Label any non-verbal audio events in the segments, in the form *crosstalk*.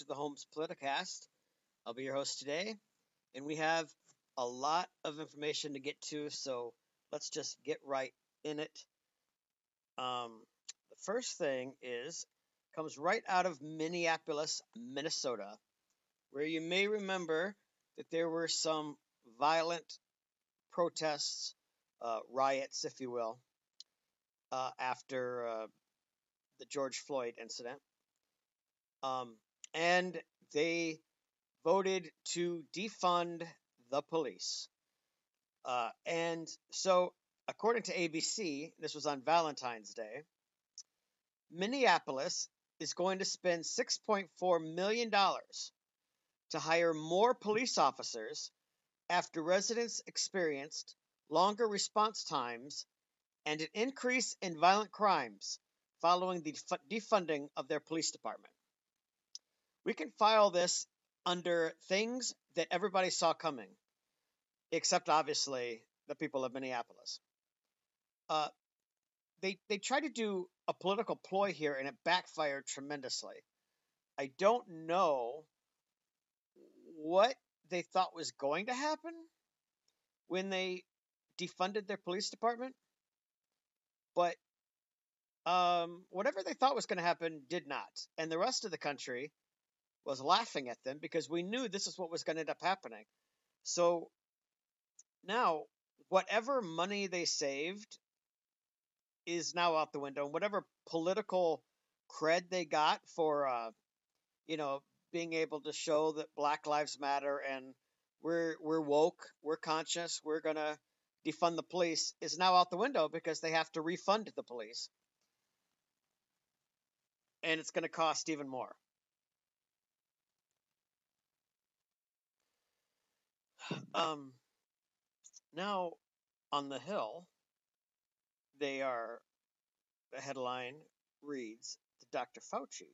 to the Holmes Politicast. I'll be your host today, and we have a lot of information to get to, so let's just get right in it. Um, the first thing is comes right out of Minneapolis, Minnesota, where you may remember that there were some violent protests, uh, riots, if you will, uh, after uh, the George Floyd incident. Um, and they voted to defund the police. Uh, and so, according to ABC, this was on Valentine's Day, Minneapolis is going to spend $6.4 million to hire more police officers after residents experienced longer response times and an increase in violent crimes following the defunding of their police department. We can file this under things that everybody saw coming, except obviously the people of Minneapolis. Uh, they they tried to do a political ploy here, and it backfired tremendously. I don't know what they thought was going to happen when they defunded their police department, but um, whatever they thought was going to happen did not, and the rest of the country was laughing at them because we knew this is what was going to end up happening. So now, whatever money they saved is now out the window. And whatever political cred they got for, uh, you know, being able to show that Black Lives Matter and we're we're woke, we're conscious, we're gonna defund the police is now out the window because they have to refund the police, and it's going to cost even more. Um, now, on the Hill, they are, the headline reads that Dr. Fauci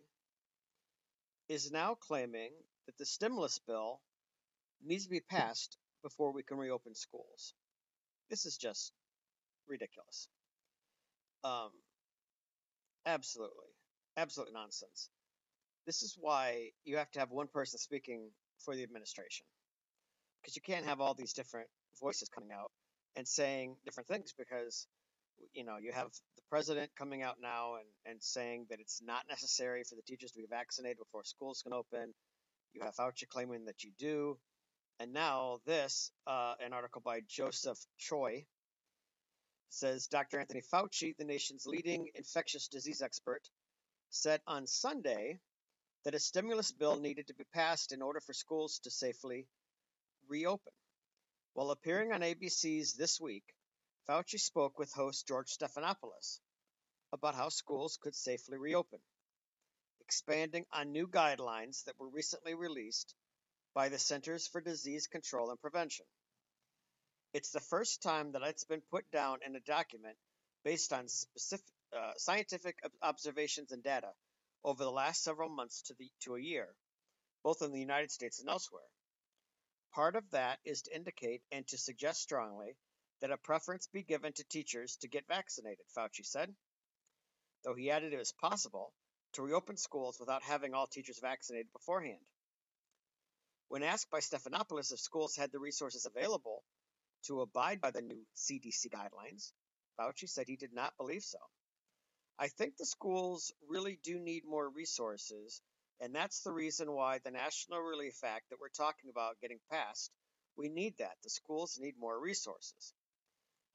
is now claiming that the stimulus bill needs to be passed before we can reopen schools. This is just ridiculous. Um, absolutely. Absolute nonsense. This is why you have to have one person speaking for the administration because you can't have all these different voices coming out and saying different things because you know you have the president coming out now and, and saying that it's not necessary for the teachers to be vaccinated before schools can open. You have fauci claiming that you do. And now this uh, an article by joseph choi says dr anthony fauci the nation's leading infectious disease expert said on sunday that a stimulus bill needed to be passed in order for schools to safely reopen. While appearing on ABC's This Week, Fauci spoke with host George Stephanopoulos about how schools could safely reopen, expanding on new guidelines that were recently released by the Centers for Disease Control and Prevention. It's the first time that it's been put down in a document based on specific uh, scientific observations and data over the last several months to, the, to a year, both in the United States and elsewhere. Part of that is to indicate and to suggest strongly that a preference be given to teachers to get vaccinated, Fauci said. Though he added it was possible to reopen schools without having all teachers vaccinated beforehand. When asked by Stephanopoulos if schools had the resources available to abide by the new CDC guidelines, Fauci said he did not believe so. I think the schools really do need more resources and that's the reason why the National Relief Act that we're talking about getting passed, we need that. The schools need more resources.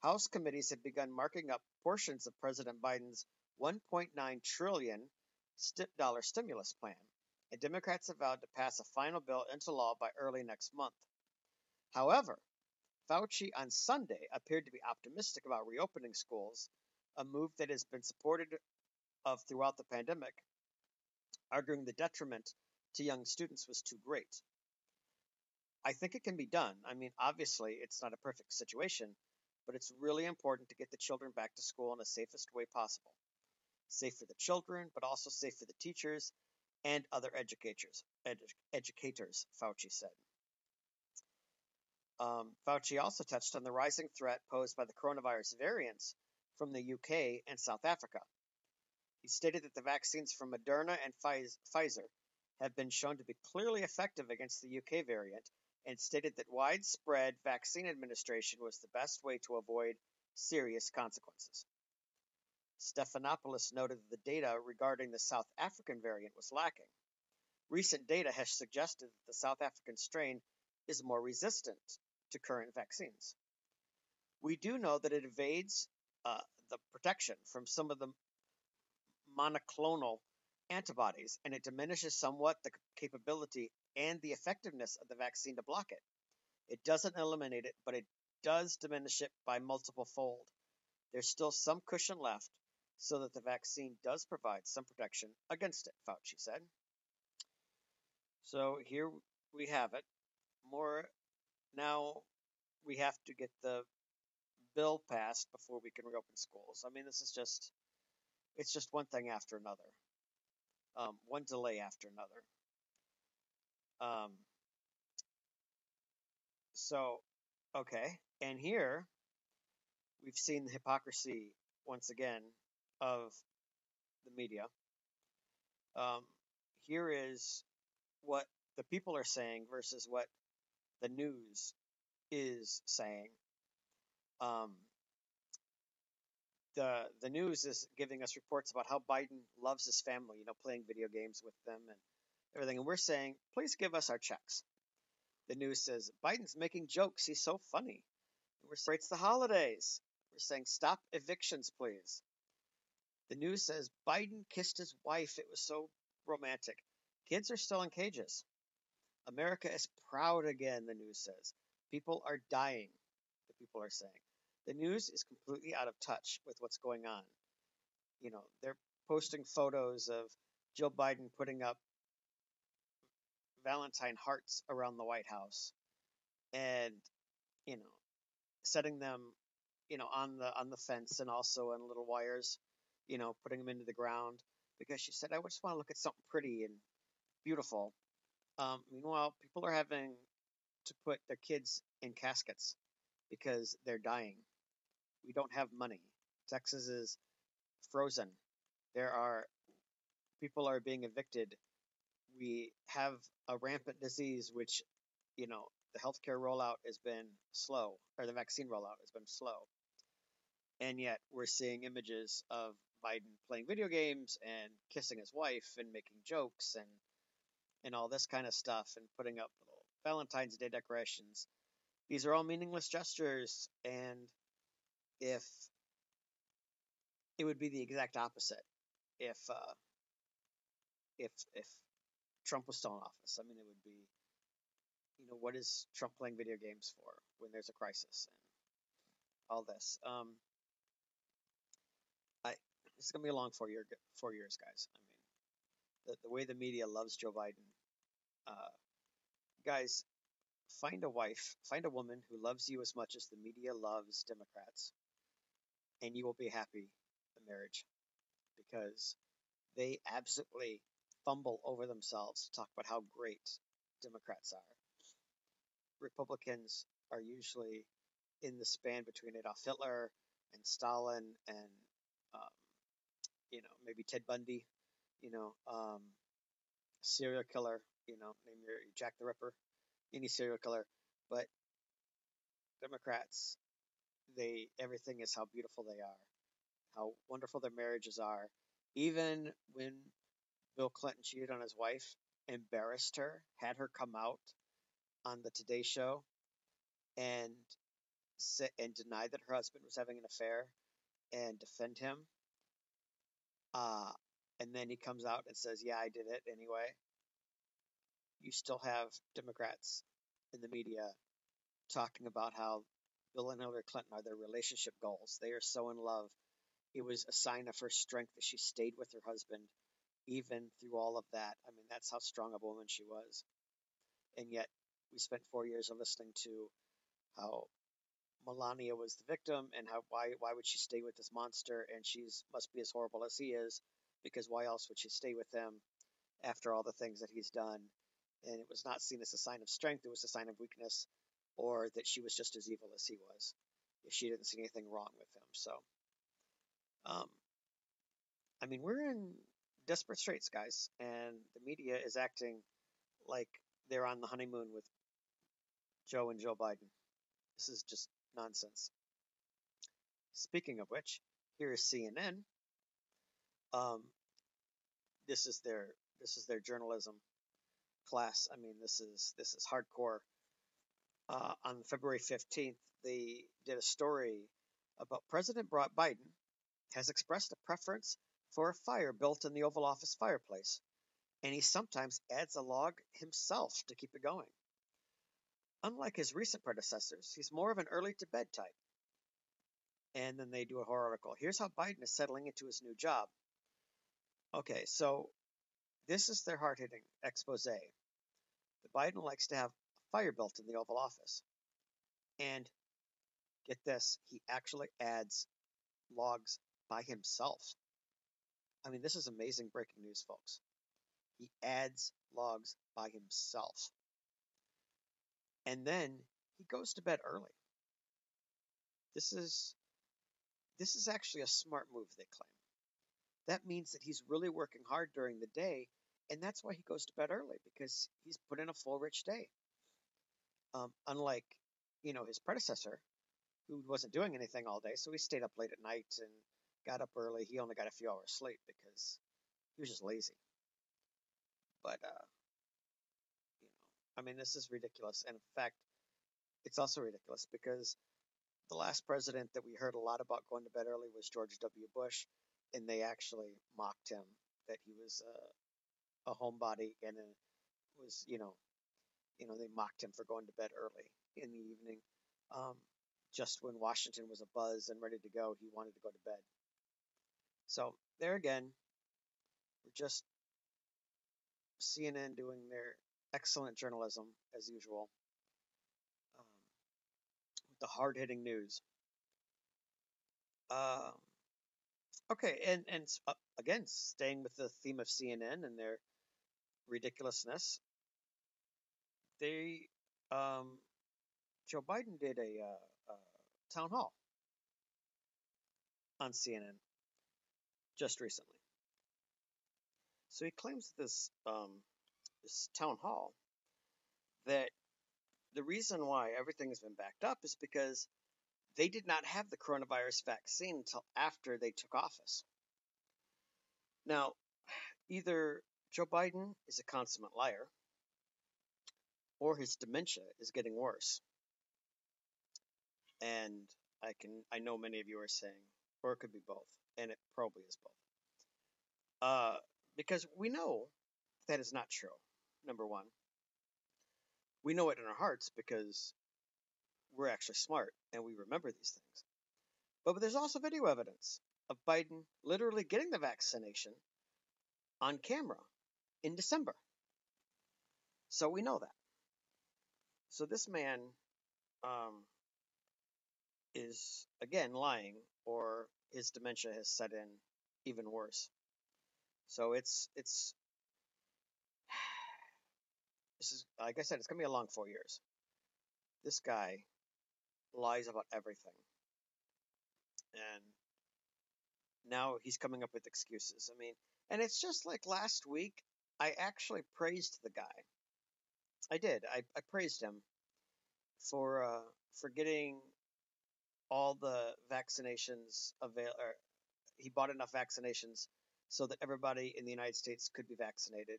House committees have begun marking up portions of President Biden's 1.9 trillion dollar stimulus plan, and Democrats have vowed to pass a final bill into law by early next month. However, Fauci on Sunday appeared to be optimistic about reopening schools, a move that has been supported of throughout the pandemic arguing the detriment to young students was too great. I think it can be done. I mean, obviously, it's not a perfect situation, but it's really important to get the children back to school in the safest way possible. Safe for the children, but also safe for the teachers and other educators. Edu- educators, Fauci said. Um, Fauci also touched on the rising threat posed by the coronavirus variants from the UK and South Africa. He stated that the vaccines from Moderna and Pfizer have been shown to be clearly effective against the UK variant and stated that widespread vaccine administration was the best way to avoid serious consequences. Stephanopoulos noted that the data regarding the South African variant was lacking. Recent data has suggested that the South African strain is more resistant to current vaccines. We do know that it evades uh, the protection from some of the monoclonal antibodies, and it diminishes somewhat the capability and the effectiveness of the vaccine to block it. It doesn't eliminate it, but it does diminish it by multiple fold. There's still some cushion left so that the vaccine does provide some protection against it, Fauci said. So here we have it. More now we have to get the bill passed before we can reopen schools. I mean, this is just it's just one thing after another, um, one delay after another. Um, so, okay, and here we've seen the hypocrisy once again of the media. Um, here is what the people are saying versus what the news is saying. Um, the the news is giving us reports about how Biden loves his family, you know, playing video games with them and everything. And we're saying, please give us our checks. The news says Biden's making jokes. He's so funny. And we're saying it's the holidays. We're saying stop evictions, please. The news says Biden kissed his wife. It was so romantic. Kids are still in cages. America is proud again, the news says. People are dying, the people are saying. The news is completely out of touch with what's going on. You know, they're posting photos of Joe Biden putting up Valentine hearts around the White House and, you know, setting them, you know, on the on the fence and also on little wires, you know, putting them into the ground because she said, I just want to look at something pretty and beautiful. Um, meanwhile, people are having to put their kids in caskets because they're dying. We don't have money. Texas is frozen. There are people are being evicted. We have a rampant disease, which, you know, the healthcare rollout has been slow, or the vaccine rollout has been slow. And yet we're seeing images of Biden playing video games and kissing his wife and making jokes and and all this kind of stuff and putting up Valentine's Day decorations. These are all meaningless gestures, and if it would be the exact opposite if uh, if if Trump was still in office. I mean, it would be, you know, what is Trump playing video games for when there's a crisis and all this. Um, I is gonna be a long four year four years, guys. I mean, the the way the media loves Joe Biden, uh, guys, find a wife, find a woman who loves you as much as the media loves Democrats, and you will be happy in marriage because they absolutely fumble over themselves to talk about how great Democrats are. Republicans are usually in the span between Adolf Hitler and Stalin and um, you know maybe Ted Bundy, you know um, serial killer, you know name your Jack the Ripper, any serial killer, but Democrats they everything is how beautiful they are, how wonderful their marriages are, even when Bill Clinton cheated on his wife, embarrassed her, had her come out on the Today Show and and deny that her husband was having an affair and defend him. Uh, and then he comes out and says, "Yeah, I did it anyway." You still have Democrats in the media talking about how Bill and Hillary Clinton are their relationship goals. They are so in love. It was a sign of her strength that she stayed with her husband even through all of that. I mean, that's how strong a woman she was. And yet, we spent four years of listening to how Melania was the victim and how why why would she stay with this monster and she's must be as horrible as he is because why else would she stay with him after all the things that he's done and it was not seen as a sign of strength it was a sign of weakness or that she was just as evil as he was if she didn't see anything wrong with him so um I mean we're in desperate straits, guys, and the media is acting like they're on the honeymoon with Joe and Joe Biden. This is just nonsense. Speaking of which, here is CNN. Um, this is their this is their journalism class. I mean, this is this is hardcore. Uh, on February 15th, they did a story about President Biden has expressed a preference for a fire built in the Oval Office fireplace, and he sometimes adds a log himself to keep it going. Unlike his recent predecessors, he's more of an early to bed type. And then they do a horror article. Here's how Biden is settling into his new job. Okay, so this is their hard hitting expose. The Biden likes to have fire built in the Oval Office. And get this, he actually adds logs by himself. I mean, this is amazing breaking news, folks. He adds logs by himself. And then he goes to bed early. This is this is actually a smart move, they claim. That means that he's really working hard during the day, and that's why he goes to bed early because he's put in a full, rich day. Um, unlike, you know, his predecessor, who wasn't doing anything all day, so he stayed up late at night and got up early. He only got a few hours sleep because he was just lazy. But uh, you know, I mean, this is ridiculous. And in fact, it's also ridiculous because the last president that we heard a lot about going to bed early was George W. Bush, and they actually mocked him that he was uh, a homebody and a, was, you know, you know, they mocked him for going to bed early in the evening. Um, just when Washington was a buzz and ready to go, he wanted to go to bed. So there again, we're just CNN doing their excellent journalism as usual. Um, with the hard hitting news. Um, okay, and and uh, again, staying with the theme of CNN and their ridiculousness, they um, Joe Biden did a, uh, a town hall on CNN just recently. So he claims this um, this town hall that the reason why everything has been backed up is because they did not have the coronavirus vaccine until after they took office. Now, either Joe Biden is a consummate liar or his dementia is getting worse. And I can I know many of you are saying, or it could be both and it probably is both. Uh, because we know that is not true. Number one, we know it in our hearts because we're actually smart and we remember these things. But, but there's also video evidence of Biden literally getting the vaccination on camera in December. So we know that. So this man um, is again lying or his dementia has set in even worse. So it's it's this is like I said, it's gonna be a long four years. This guy lies about everything, and now he's coming up with excuses. I mean, and it's just like last week. I actually praised the guy. I did. I, I praised him for uh, for getting all the vaccinations avail or he bought enough vaccinations so that everybody in the United States could be vaccinated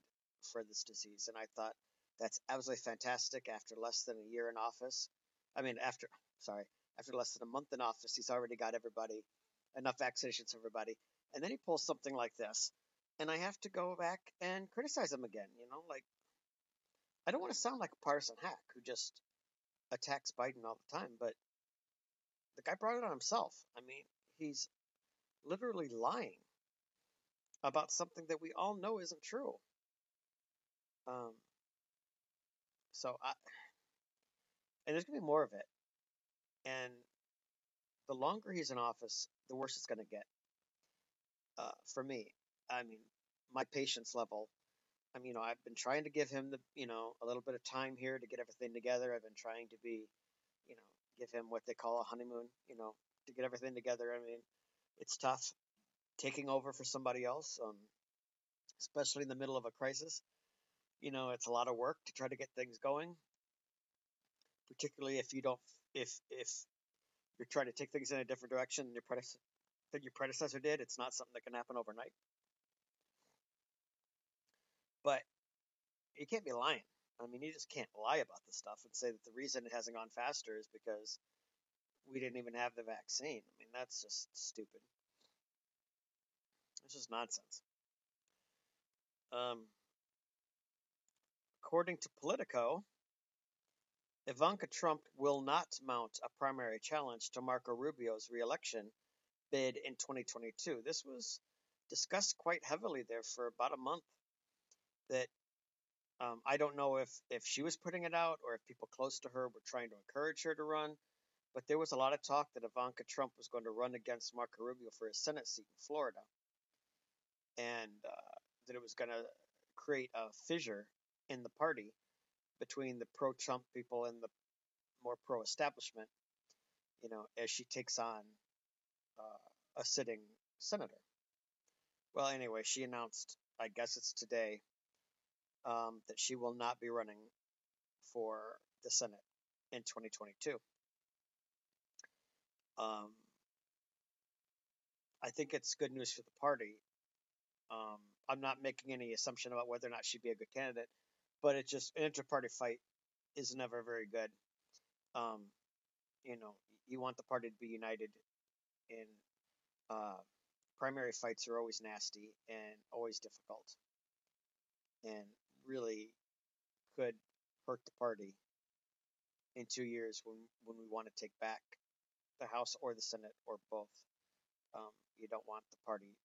for this disease. And I thought that's absolutely fantastic after less than a year in office. I mean, after, sorry, after less than a month in office, he's already got everybody, enough vaccinations for everybody. And then he pulls something like this. And I have to go back and criticize him again, you know, like, I don't want to sound like a partisan hack who just attacks Biden all the time, but the guy brought it on himself. I mean, he's literally lying about something that we all know isn't true. Um, so I, and there's gonna be more of it. And the longer he's in office, the worse it's gonna get. Uh, for me, I mean, my patience level. I mean, you know, I've been trying to give him the, you know, a little bit of time here to get everything together. I've been trying to be, you know, give him what they call a honeymoon, you know, to get everything together. I mean, it's tough taking over for somebody else. Um, especially in the middle of a crisis. You know, it's a lot of work to try to get things going, particularly if you don't, if if you're trying to take things in a different direction than your predecessor than your predecessor did. It's not something that can happen overnight. But you can't be lying. I mean, you just can't lie about this stuff and say that the reason it hasn't gone faster is because we didn't even have the vaccine. I mean, that's just stupid. It's just nonsense. Um, according to Politico, Ivanka Trump will not mount a primary challenge to Marco Rubio's reelection bid in 2022. This was discussed quite heavily there for about a month. That um, I don't know if if she was putting it out or if people close to her were trying to encourage her to run, but there was a lot of talk that Ivanka Trump was going to run against Marco Rubio for his Senate seat in Florida, and uh, that it was going to create a fissure in the party between the pro-Trump people and the more pro-establishment. You know, as she takes on uh, a sitting senator. Well, anyway, she announced, I guess it's today, um, that she will not be running for the Senate in 2022. Um, I think it's good news for the party. Um, I'm not making any assumption about whether or not she'd be a good candidate, but it's just an inter-party fight is never very good. Um, you know, you want the party to be united, and uh, primary fights are always nasty and always difficult, and really could hurt the party in two years when when we want to take back the House or the Senate or both. Um, you don't want the party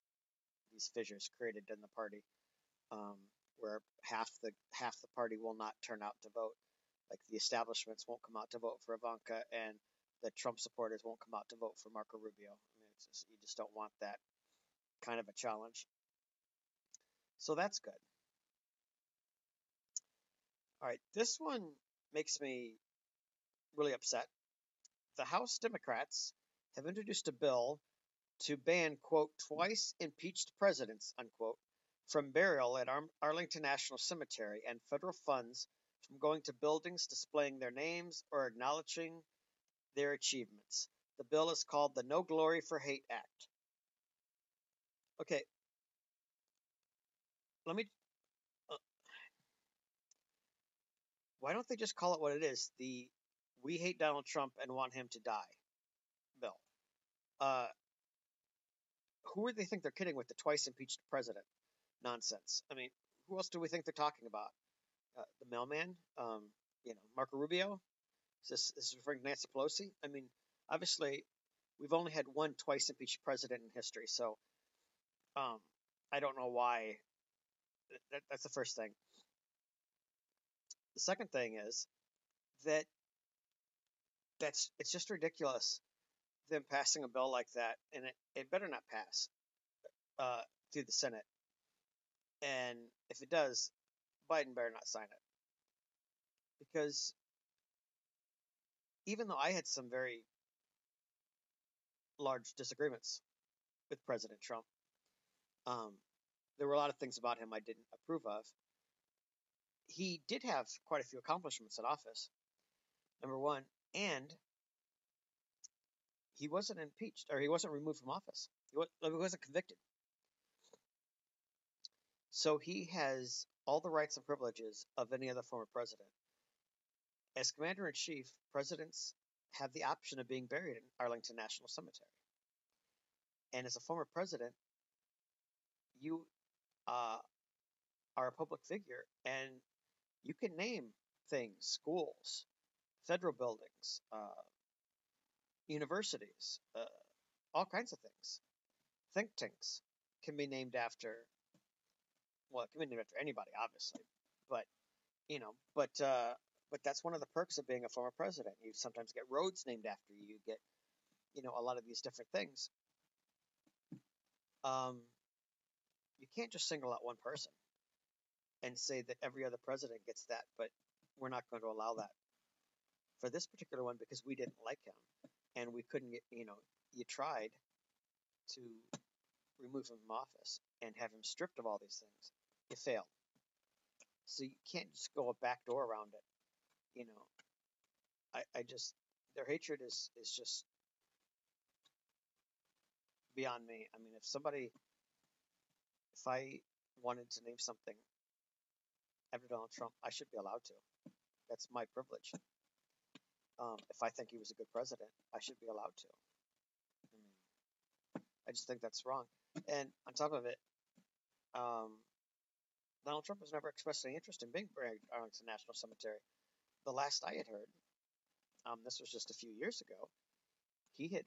these fissures created in the party. Um, where half the half the party will not turn out to vote. Like the establishments won't come out to vote for Ivanka, and the Trump supporters won't come out to vote for Marco Rubio. I mean, just, you just don't want that kind of a challenge. So that's good. All right, this one makes me really upset. The House Democrats have introduced a bill to ban, quote, twice impeached presidents, unquote, from burial at Ar- Arlington National Cemetery and federal funds from going to buildings displaying their names or acknowledging their achievements. The bill is called the No Glory for Hate Act. Okay. Let me. Uh, why don't they just call it what it is? The We Hate Donald Trump and Want Him to Die bill. Uh, who do they think they're kidding with the twice impeached president? nonsense. I mean, who else do we think they're talking about? Uh, the mailman, um, you know, Marco Rubio. Is this, this is referring to Nancy Pelosi? I mean, obviously, we've only had one twice impeached president in history, so um, I don't know why. That, that's the first thing. The second thing is that that's it's just ridiculous them passing a bill like that, and it, it better not pass uh, through the Senate. And if it does, Biden better not sign it. Because even though I had some very large disagreements with President Trump, um, there were a lot of things about him I didn't approve of. He did have quite a few accomplishments in office. Number one, and he wasn't impeached or he wasn't removed from office. He wasn't convicted. So he has all the rights and privileges of any other former president. As commander in chief, presidents have the option of being buried in Arlington National Cemetery. And as a former president, you uh, are a public figure and you can name things, schools, federal buildings, uh, universities, uh, all kinds of things. Think tanks can be named after well, it can be named after anybody, obviously, but you know, but uh, but that's one of the perks of being a former president. You sometimes get roads named after you. You get, you know, a lot of these different things. Um, you can't just single out one person and say that every other president gets that, but we're not going to allow that for this particular one because we didn't like him and we couldn't get, you know, you tried to remove him from office and have him stripped of all these things you failed. So you can't just go a back door around it. You know, I, I just their hatred is is just beyond me. I mean, if somebody, if I wanted to name something after Donald Trump, I should be allowed to. That's my privilege. Um, if I think he was a good president, I should be allowed to. I I just think that's wrong. And on top of it, um, Donald Trump has never expressed any interest in being buried at Arlington National Cemetery. The last I had heard, um, this was just a few years ago, he had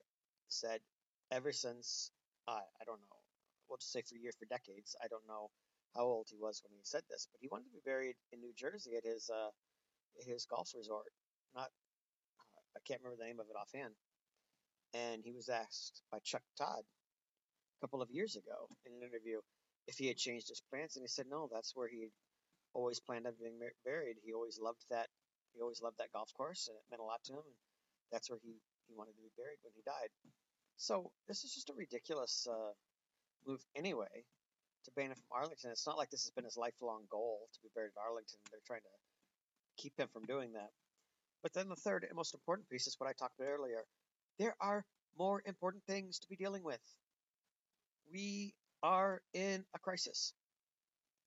said ever since, uh, I don't know, we'll just say for years, for decades, I don't know how old he was when he said this, but he wanted to be buried in New Jersey at his uh, his golf resort. Not, uh, I can't remember the name of it offhand. And he was asked by Chuck Todd a couple of years ago in an interview if he had changed his plans, and he said no, that's where he always planned on being buried. He always loved that. He always loved that golf course, and it meant a lot to him. And that's where he he wanted to be buried when he died. So this is just a ridiculous uh, move anyway to ban him from Arlington. It's not like this has been his lifelong goal to be buried at Arlington. They're trying to keep him from doing that. But then the third and most important piece is what I talked about earlier. There are more important things to be dealing with. We are in a crisis,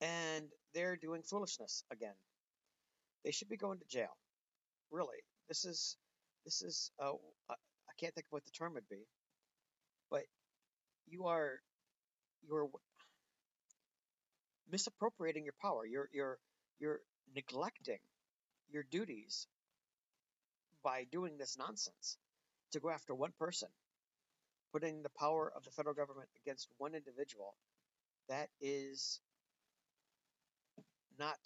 and they're doing foolishness again. They should be going to jail. Really, this is this is uh, I can't think of what the term would be, but you are you're misappropriating your power. You're you're you're neglecting your duties by doing this nonsense to go after one person, putting the power of the federal government against one individual. That is not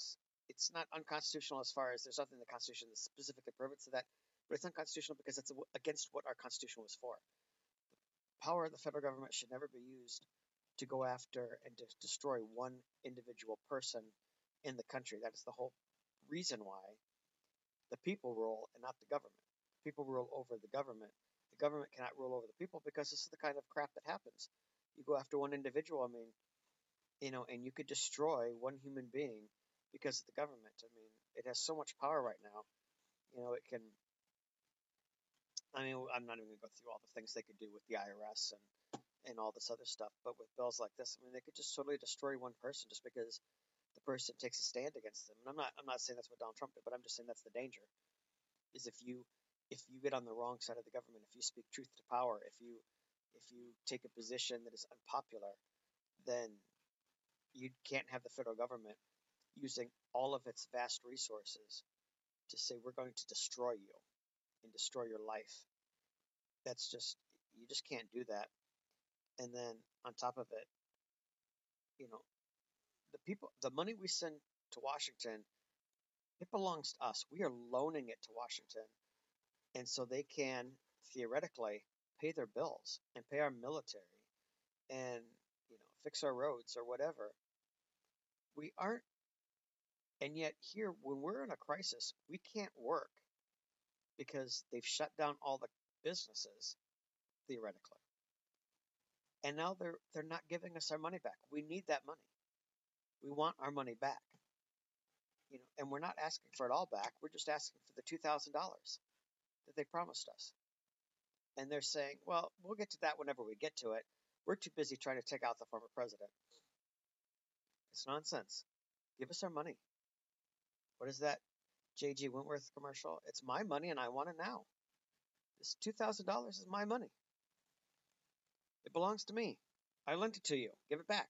it's not unconstitutional as far as there's nothing in the Constitution that specifically prohibits that, but it's unconstitutional because it's against what our Constitution was for. The power of the federal government should never be used to go after and to destroy one individual person in the country. That is the whole reason why the people rule and not the government. The people rule over the government. The government cannot rule over the people because this is the kind of crap that happens. You go after one individual, I mean, you know, and you could destroy one human being because of the government. I mean, it has so much power right now. You know, it can. I mean, I'm not even going to go through all the things they could do with the IRS and and all this other stuff. But with bills like this, I mean, they could just totally destroy one person just because the person takes a stand against them. And I'm not I'm not saying that's what Donald Trump did, but I'm just saying that's the danger. Is if you if you get on the wrong side of the government, if you speak truth to power, if you if you take a position that is unpopular, then you can't have the federal government using all of its vast resources to say we're going to destroy you and destroy your life. That's just you just can't do that and then on top of it, you know, the people, the money we send to Washington, it belongs to us. We are loaning it to Washington, and so they can theoretically pay their bills and pay our military, and you know, fix our roads or whatever. We aren't, and yet here, when we're in a crisis, we can't work because they've shut down all the businesses theoretically and now they're they're not giving us our money back. We need that money. We want our money back. You know, and we're not asking for it all back. We're just asking for the two thousand dollars that they promised us. And they're saying, well, we'll get to that whenever we get to it. We're too busy trying to take out the former president. It's nonsense. Give us our money. What is that J.G. Wentworth commercial? It's my money and I want it now. This $2,000 is my money. It belongs to me. I lent it to you. Give it back.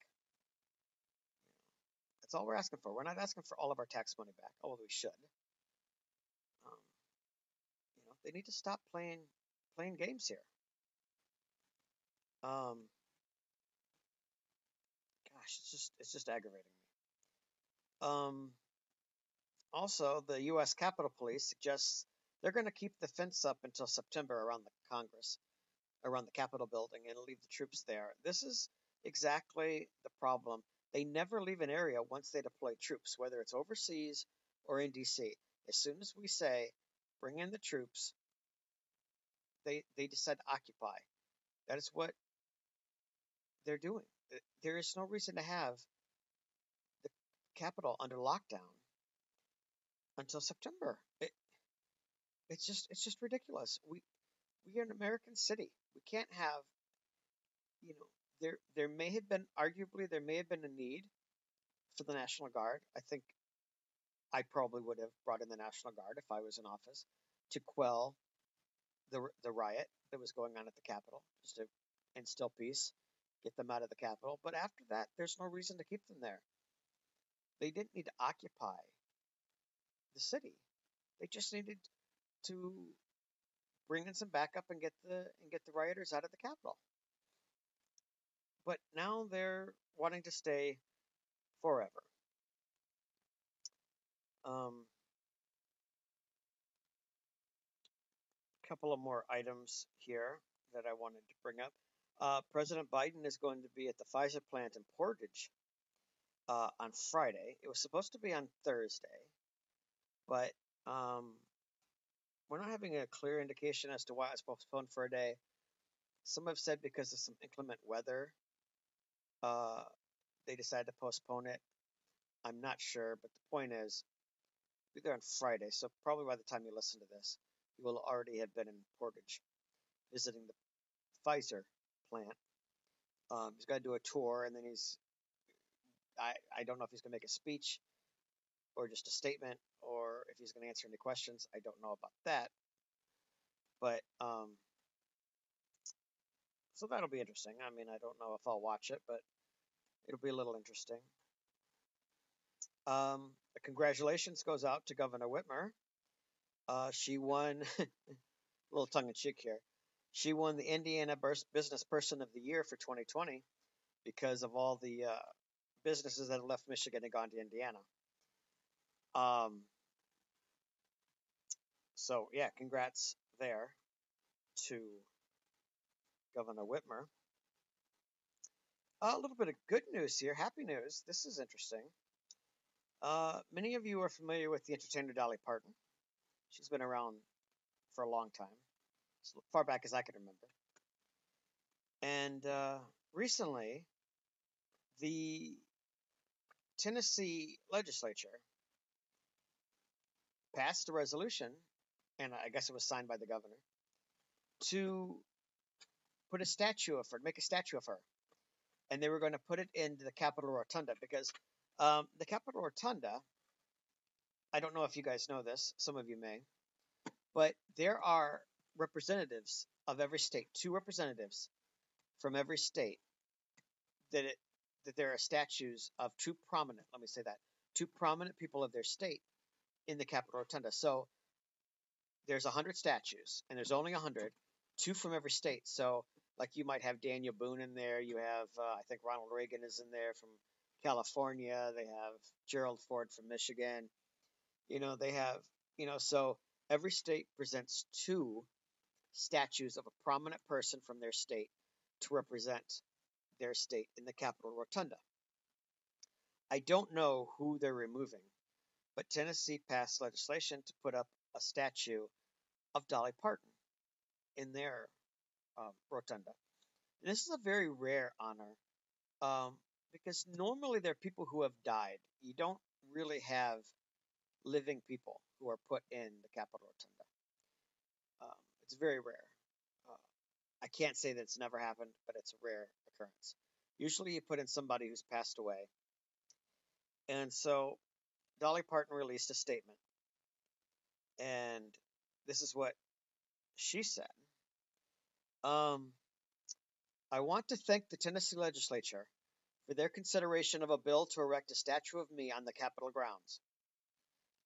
That's all we're asking for. We're not asking for all of our tax money back, although we should. Um, you know, they need to stop playing playing games here. Um, gosh, it's just it's just aggravating me. Um, also, the U.S. Capitol Police suggests they're going to keep the fence up until September around the Congress around the Capitol building and leave the troops there. This is exactly the problem. They never leave an area once they deploy troops, whether it's overseas or in DC. As soon as we say, bring in the troops, they, they decide to occupy. That is what they're doing. There is no reason to have the, Capitol under lockdown until September. It, it's just it's just ridiculous. We we are an American city. We can't have you know there there may have been arguably there may have been a need for the National Guard. I think I probably would have brought in the National Guard if I was in office to quell the the riot that was going on at the Capitol, just to instill peace, get them out of the Capitol. But after that, there's no reason to keep them there. They didn't need to occupy the city. They just needed to bring in some backup and get the and get the rioters out of the Capitol. But now they're wanting to stay forever. Um, couple of more items here that I wanted to bring up. Uh, President Biden is going to be at the Pfizer plant in Portage uh, on Friday. It was supposed to be on Thursday, but um, we're not having a clear indication as to why it's postponed for a day. Some have said because of some inclement weather, uh, they decided to postpone it. I'm not sure, but the point is, be there on Friday, so probably by the time you listen to this, you will already have been in Portage visiting the Pfizer plant. Um, he's got to do a tour, and then he's I, I don't know if he's going to make a speech or just a statement or if he's going to answer any questions. I don't know about that. But um, so that'll be interesting. I mean, I don't know if I'll watch it, but it'll be a little interesting. Um, congratulations goes out to Governor Whitmer. Uh, she won, *laughs* a little tongue in cheek here. She won the Indiana Business Person of the Year for 2020 because of all the uh, businesses that have left Michigan and gone to Indiana. Um, so yeah, congrats there to Governor Whitmer. Uh, a little bit of good news here, happy news. This is interesting. Uh, many of you are familiar with the entertainer Dolly Parton. She's been around for a long time, as far back as I can remember. And uh, recently, the Tennessee legislature passed a resolution, and I guess it was signed by the governor, to put a statue of her, make a statue of her. And they were going to put it into the Capitol Rotunda because um, the Capitol Rotunda, I don't know if you guys know this, some of you may, but there are representatives of every state, two representatives from every state that it that there are statues of two prominent, let me say that, two prominent people of their state in the Capitol Rotunda. So there's a hundred statues, and there's only a hundred, two from every state. So like you might have Daniel Boone in there. You have uh, I think Ronald Reagan is in there from California. They have Gerald Ford from Michigan. You know they have you know so every state presents two statues of a prominent person from their state to represent their state in the Capitol Rotunda. I don't know who they're removing, but Tennessee passed legislation to put up a statue of Dolly Parton in their um, rotunda. And this is a very rare honor um, because normally there are people who have died. You don't really have living people who are put in the Capitol Rotunda. Um, it's very rare. I can't say that it's never happened, but it's a rare occurrence. Usually you put in somebody who's passed away. And so Dolly Parton released a statement. And this is what she said. Um, I want to thank the Tennessee legislature for their consideration of a bill to erect a statue of me on the Capitol grounds.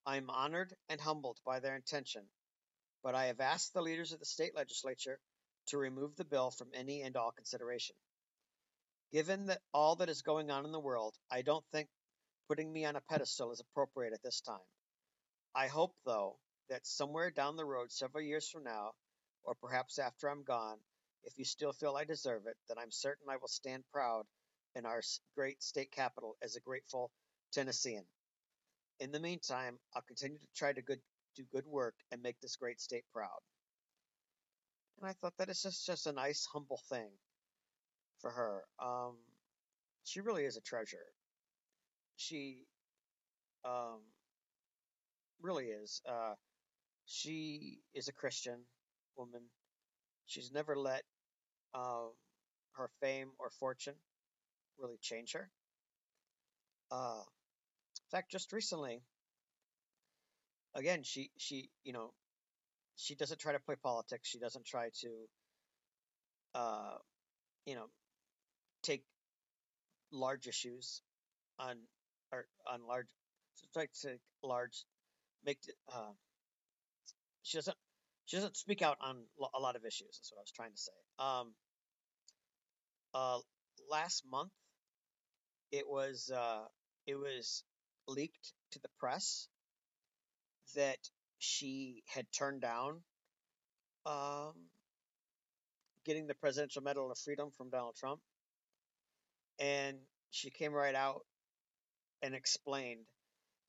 I am honored and humbled by their intention, but I have asked the leaders of the state legislature to remove the bill from any and all consideration. Given that all that is going on in the world, I don't think putting me on a pedestal is appropriate at this time. I hope, though, that somewhere down the road, several years from now, or perhaps after I'm gone, if you still feel I deserve it, then I'm certain I will stand proud in our great state capital as a grateful Tennessean. In the meantime, I'll continue to try to good, do good work and make this great state proud. And I thought that is just, just a nice, humble thing for her. Um, she really is a treasure. She Um, really is. Uh, she is a Christian woman. She's never let um, her fame or fortune really change her. Uh, in fact, just recently, again, she she you know she doesn't try to play politics. She doesn't try to uh, you know take large issues on or on large try to large make uh, she doesn't she doesn't speak out on a lot of issues. That's what I was trying to say. Um, uh, last month, it was uh, it was leaked to the press that she had turned down um, getting the Presidential Medal of Freedom from Donald Trump, and she came right out and explained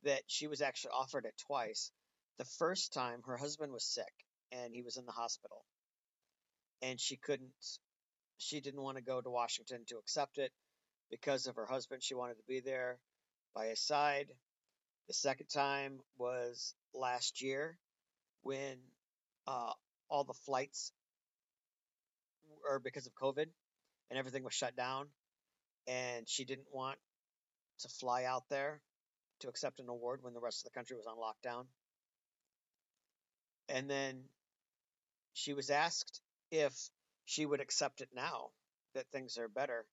that she was actually offered it twice. The first time, her husband was sick and he was in the hospital, and she couldn't. She didn't want to go to Washington to accept it because of her husband. She wanted to be there by his side. The second time was last year when uh, all the flights were because of COVID and everything was shut down, and she didn't want to fly out there to accept an award when the rest of the country was on lockdown. And then she was asked if she would accept it now that things are better.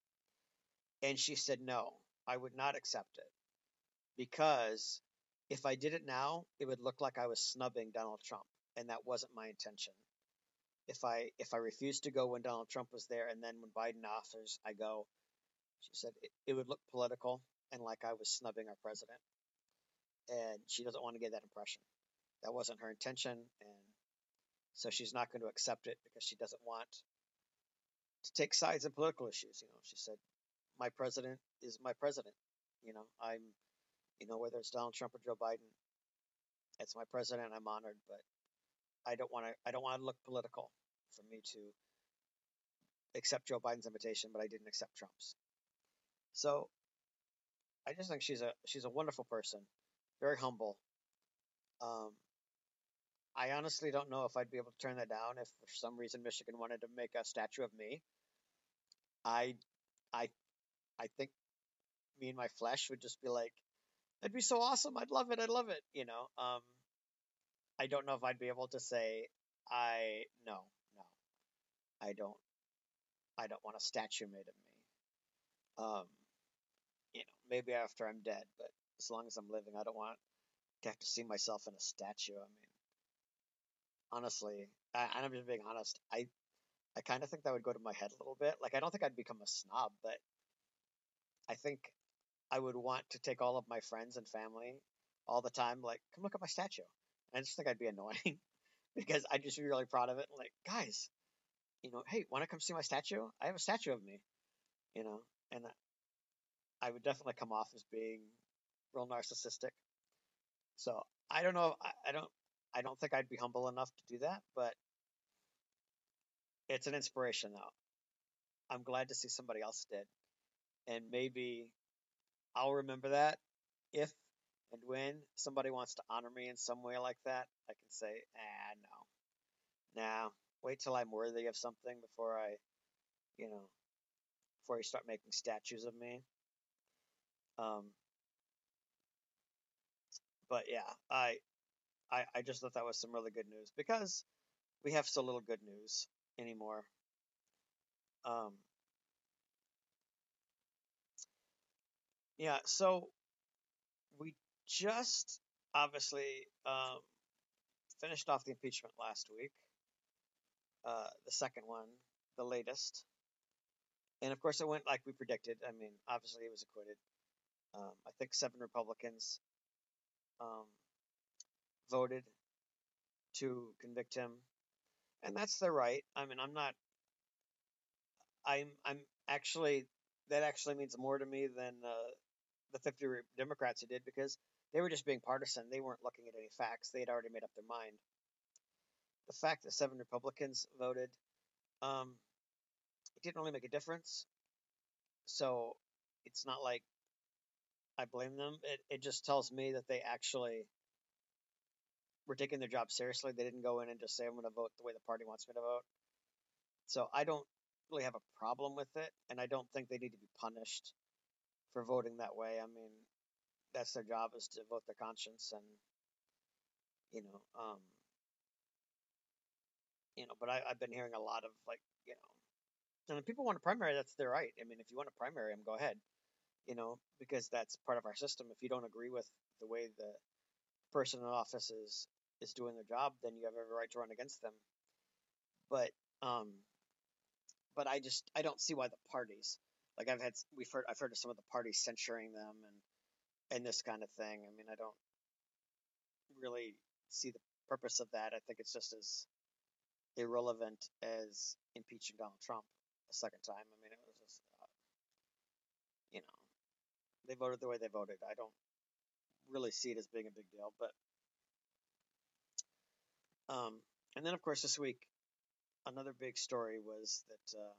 And she said, no, I would not accept it because if I did it now, it would look like I was snubbing Donald Trump. And that wasn't my intention. If I if I refused to go when Donald Trump was there, and then when Biden offers, I go. She said it, it would look political and like I was snubbing our president and she doesn't want to get that impression. That wasn't her intention, and so she's not going to accept it because she doesn't want to take sides in political issues. You know, she said, "My president is my president." You know, I'm, you know, whether it's Donald Trump or Joe Biden, it's my president. I'm honored, but I don't want to. I don't want to look political for me to accept Joe Biden's invitation, but I didn't accept Trump's. So I just think she's a she's a wonderful person very humble. Um, I honestly don't know if I'd be able to turn that down if for some reason Michigan wanted to make a statue of me. I, I, I think me and my flesh would just be like, that'd be so awesome. I'd love it. I'd love it. You know, um, I don't know if I'd be able to say, I, no, no, I don't, I don't want a statue made of me. Um, you know, maybe after I'm dead, but as long as I'm living. I don't want to have to see myself in a statue. I mean, honestly, I, I'm just being honest. I I kind of think that would go to my head a little bit. Like, I don't think I'd become a snob, but I think I would want to take all of my friends and family all the time, like, come look at my statue. And I just think I'd be *laughs* annoying because I'd just be really proud of it. Like, guys, you know, hey, want to come see my statue? I have a statue of me, you know, and I would definitely come off as being real narcissistic. So I don't know. I, I don't. I don't think I'd be humble enough to do that, but it's an inspiration though. I'm glad to see somebody else did, and maybe I'll remember that if and when somebody wants to honor me in some way like that. I can say, ah, no, now wait till I'm worthy of something before I, you know, before you start making statues of me. Um, but yeah, I, I, I just thought that was some really good news because we have so little good news anymore. Um, yeah, so we just obviously um, finished off the impeachment last week, uh, the second one, the latest. And of course, it went like we predicted. I mean, obviously, he was acquitted. Um, I think seven Republicans um, voted to convict him, and that's their right. I mean, I'm not. I'm I'm actually that actually means more to me than uh, the 50 Democrats who did because they were just being partisan. They weren't looking at any facts. They had already made up their mind. The fact that seven Republicans voted, um, it didn't really make a difference. So it's not like I blame them. It it just tells me that they actually were taking their job seriously. They didn't go in and just say I'm going to vote the way the party wants me to vote. So I don't really have a problem with it, and I don't think they need to be punished for voting that way. I mean, that's their job is to vote their conscience, and you know, um, you know. But I, I've been hearing a lot of like, you know, and if people want a primary, that's their right. I mean, if you want a primary, I'm go ahead. You know, because that's part of our system. If you don't agree with the way the person in office is is doing their job, then you have every right to run against them. But um, but I just I don't see why the parties like I've had we've heard I've heard of some of the parties censuring them and and this kind of thing. I mean I don't really see the purpose of that. I think it's just as irrelevant as impeaching Donald Trump a second time. I mean it was just uh, you know they voted the way they voted. I don't really see it as being a big deal, but um, and then of course this week another big story was that uh,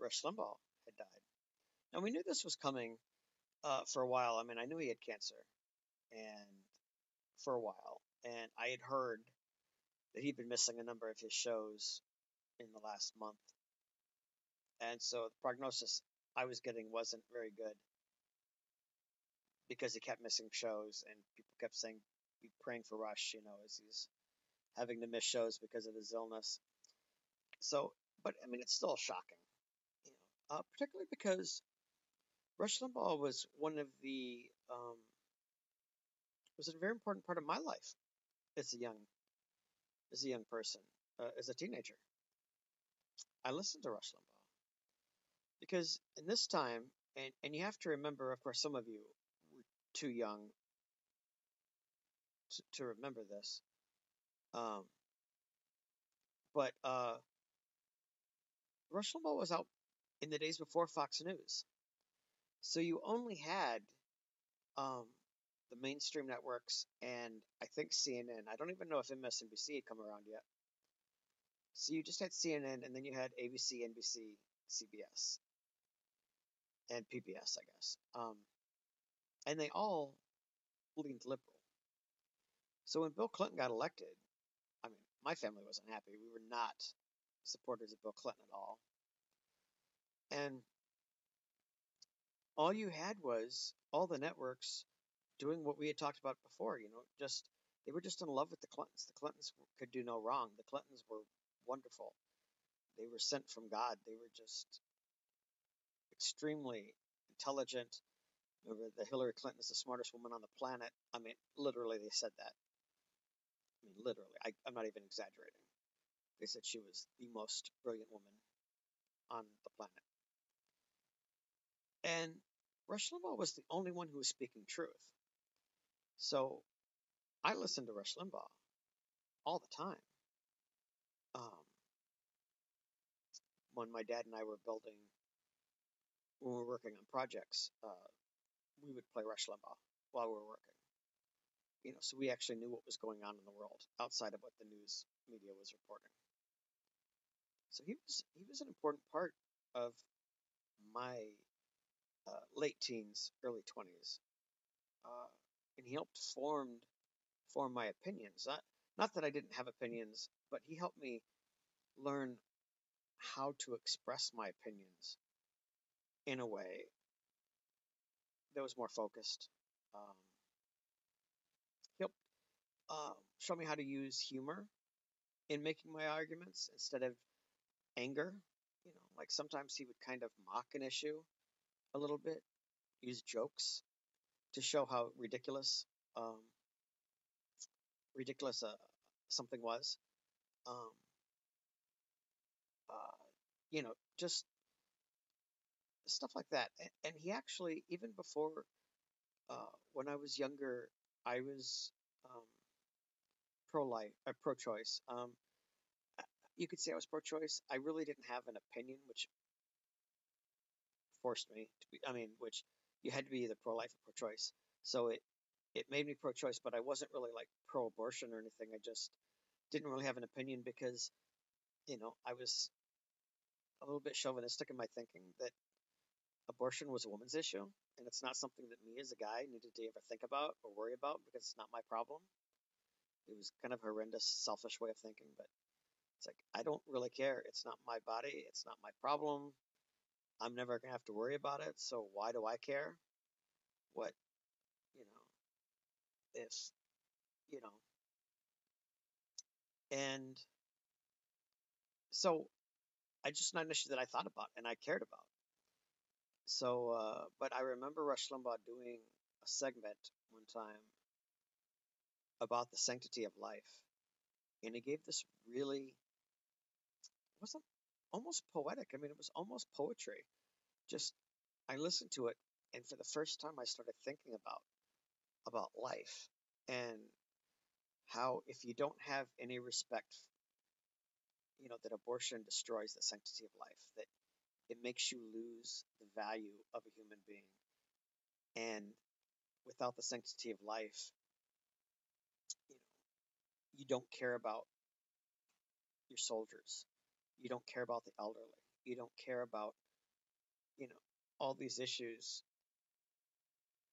Rush Limbaugh had died. Now we knew this was coming uh, for a while. I mean, I knew he had cancer, and for a while, and I had heard that he'd been missing a number of his shows in the last month, and so the prognosis I was getting wasn't very good because he kept missing shows, and people kept saying, "Be praying for Rush," you know, as he's having to miss shows because of his illness. So, but I mean, it's still shocking, you know, uh, particularly because Rush Limbaugh was one of the um, was a very important part of my life as a young as a young person, uh, as a teenager. I listened to Rush Limbaugh because in this time, and and you have to remember, of course, some of you were too young to, to remember this. Um, but uh, Rush Limbaugh was out in the days before Fox News. So you only had um, the mainstream networks and I think CNN. I don't even know if MSNBC had come around yet. So you just had CNN and then you had ABC, NBC, CBS, and PBS, I guess. Um, and they all leaned liberal. So when Bill Clinton got elected, my family wasn't happy. We were not supporters of Bill Clinton at all. And all you had was all the networks doing what we had talked about before, you know, just they were just in love with the Clintons. The Clintons could do no wrong. The Clintons were wonderful. They were sent from God. They were just extremely intelligent. Remember, the Hillary Clinton is the smartest woman on the planet. I mean, literally, they said that. I mean, literally. I, I'm not even exaggerating. They said she was the most brilliant woman on the planet. And Rush Limbaugh was the only one who was speaking truth. So I listened to Rush Limbaugh all the time. Um, when my dad and I were building, when we were working on projects, uh, we would play Rush Limbaugh while we were working. You know, so we actually knew what was going on in the world outside of what the news media was reporting. So he was he was an important part of my uh, late teens, early twenties, uh, and he helped formed form my opinions. Not not that I didn't have opinions, but he helped me learn how to express my opinions in a way that was more focused. Um, uh, show me how to use humor in making my arguments instead of anger. You know, like sometimes he would kind of mock an issue a little bit, use jokes to show how ridiculous um, ridiculous uh, something was. Um, uh, you know, just stuff like that. And, and he actually, even before uh, when I was younger, I was um, pro life, uh, pro choice. Um, you could say I was pro-choice. I really didn't have an opinion, which forced me to be. I mean, which you had to be either pro-life or pro-choice. So it it made me pro-choice, but I wasn't really like pro-abortion or anything. I just didn't really have an opinion because, you know, I was a little bit chauvinistic in my thinking that abortion was a woman's issue and it's not something that me as a guy needed to ever think about or worry about because it's not my problem. It was kind of horrendous, selfish way of thinking, but it's like I don't really care. It's not my body. It's not my problem. I'm never gonna have to worry about it. So why do I care? What, you know, if, you know, and so I just not an issue that I thought about and I cared about. So, uh, but I remember Rush Limbaugh doing a segment one time about the sanctity of life, and he gave this really wasn't almost poetic. I mean, it was almost poetry. Just I listened to it, and for the first time, I started thinking about about life and how if you don't have any respect, you know, that abortion destroys the sanctity of life, that it makes you lose the value of a human being, and without the sanctity of life, you don't care about your soldiers you don't care about the elderly. You don't care about, you know, all these issues.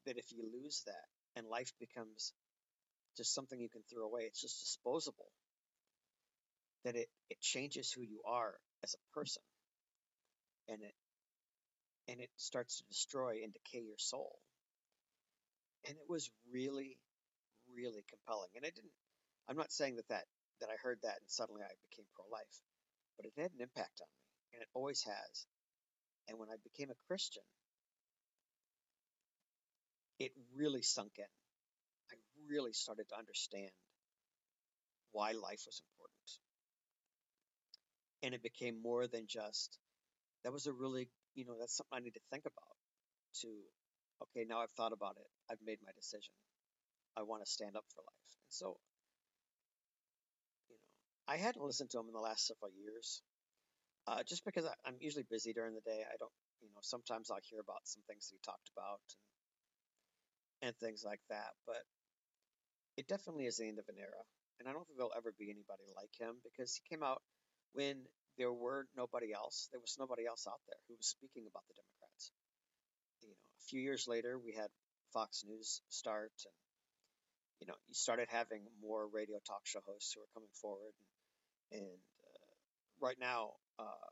That if you lose that and life becomes just something you can throw away, it's just disposable. That it, it changes who you are as a person. And it and it starts to destroy and decay your soul. And it was really, really compelling. And I didn't I'm not saying that, that that I heard that and suddenly I became pro life but it had an impact on me, and it always has. And when I became a Christian, it really sunk in. I really started to understand why life was important. And it became more than just, that was a really, you know, that's something I need to think about. To, okay, now I've thought about it, I've made my decision. I want to stand up for life. And so I hadn't listened to him in the last several years, uh, just because I, am usually busy during the day. I don't, you know, sometimes I'll hear about some things that he talked about and, and things like that. But it definitely is the end of an era, and I don't think there'll ever be anybody like him because he came out when there were nobody else. There was nobody else out there who was speaking about the Democrats. You know, a few years later, we had Fox News start, and you know, you started having more radio talk show hosts who were coming forward. And, and uh, right now, uh,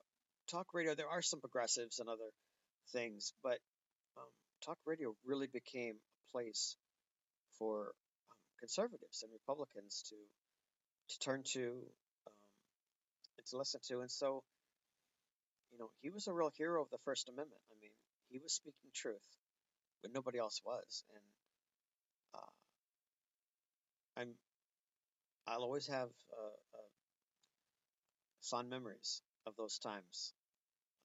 talk radio, there are some progressives and other things, but um, talk radio really became a place for um, conservatives and Republicans to to turn to um, and to listen to. And so, you know, he was a real hero of the First Amendment. I mean, he was speaking truth when nobody else was, and uh, I'm I'll always have uh, fond memories of those times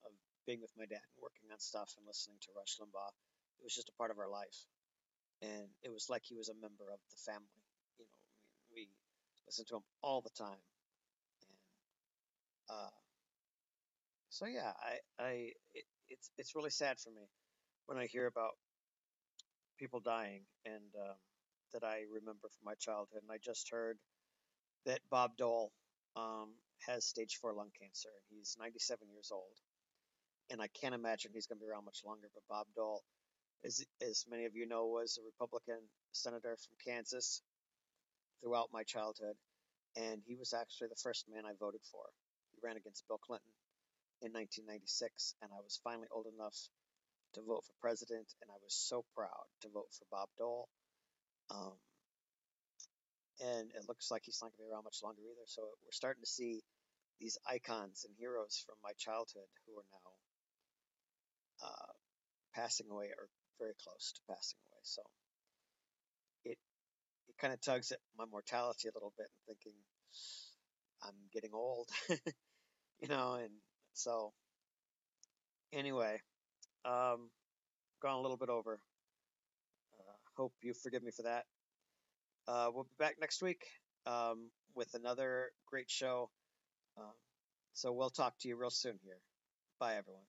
of being with my dad and working on stuff and listening to Rush Limbaugh. It was just a part of our life, and it was like he was a member of the family. You know, I mean, we listened to him all the time, and uh, so yeah, I, I, it, it's it's really sad for me when I hear about people dying and um, that I remember from my childhood. And I just heard that Bob Dole um, has stage four lung cancer, and he's 97 years old. And I can't imagine he's going to be around much longer. But Bob Dole, as as many of you know, was a Republican senator from Kansas throughout my childhood, and he was actually the first man I voted for. He ran against Bill Clinton in 1996, and I was finally old enough to vote for president, and I was so proud to vote for Bob Dole. Um, and it looks like he's not going to be around much longer either. So we're starting to see these icons and heroes from my childhood who are now uh, passing away or very close to passing away. So it it kind of tugs at my mortality a little bit and thinking I'm getting old, *laughs* you know, and so anyway, um, gone a little bit over. Uh, hope you forgive me for that. Uh, we'll be back next week um, with another great show. Um, so we'll talk to you real soon here. Bye, everyone.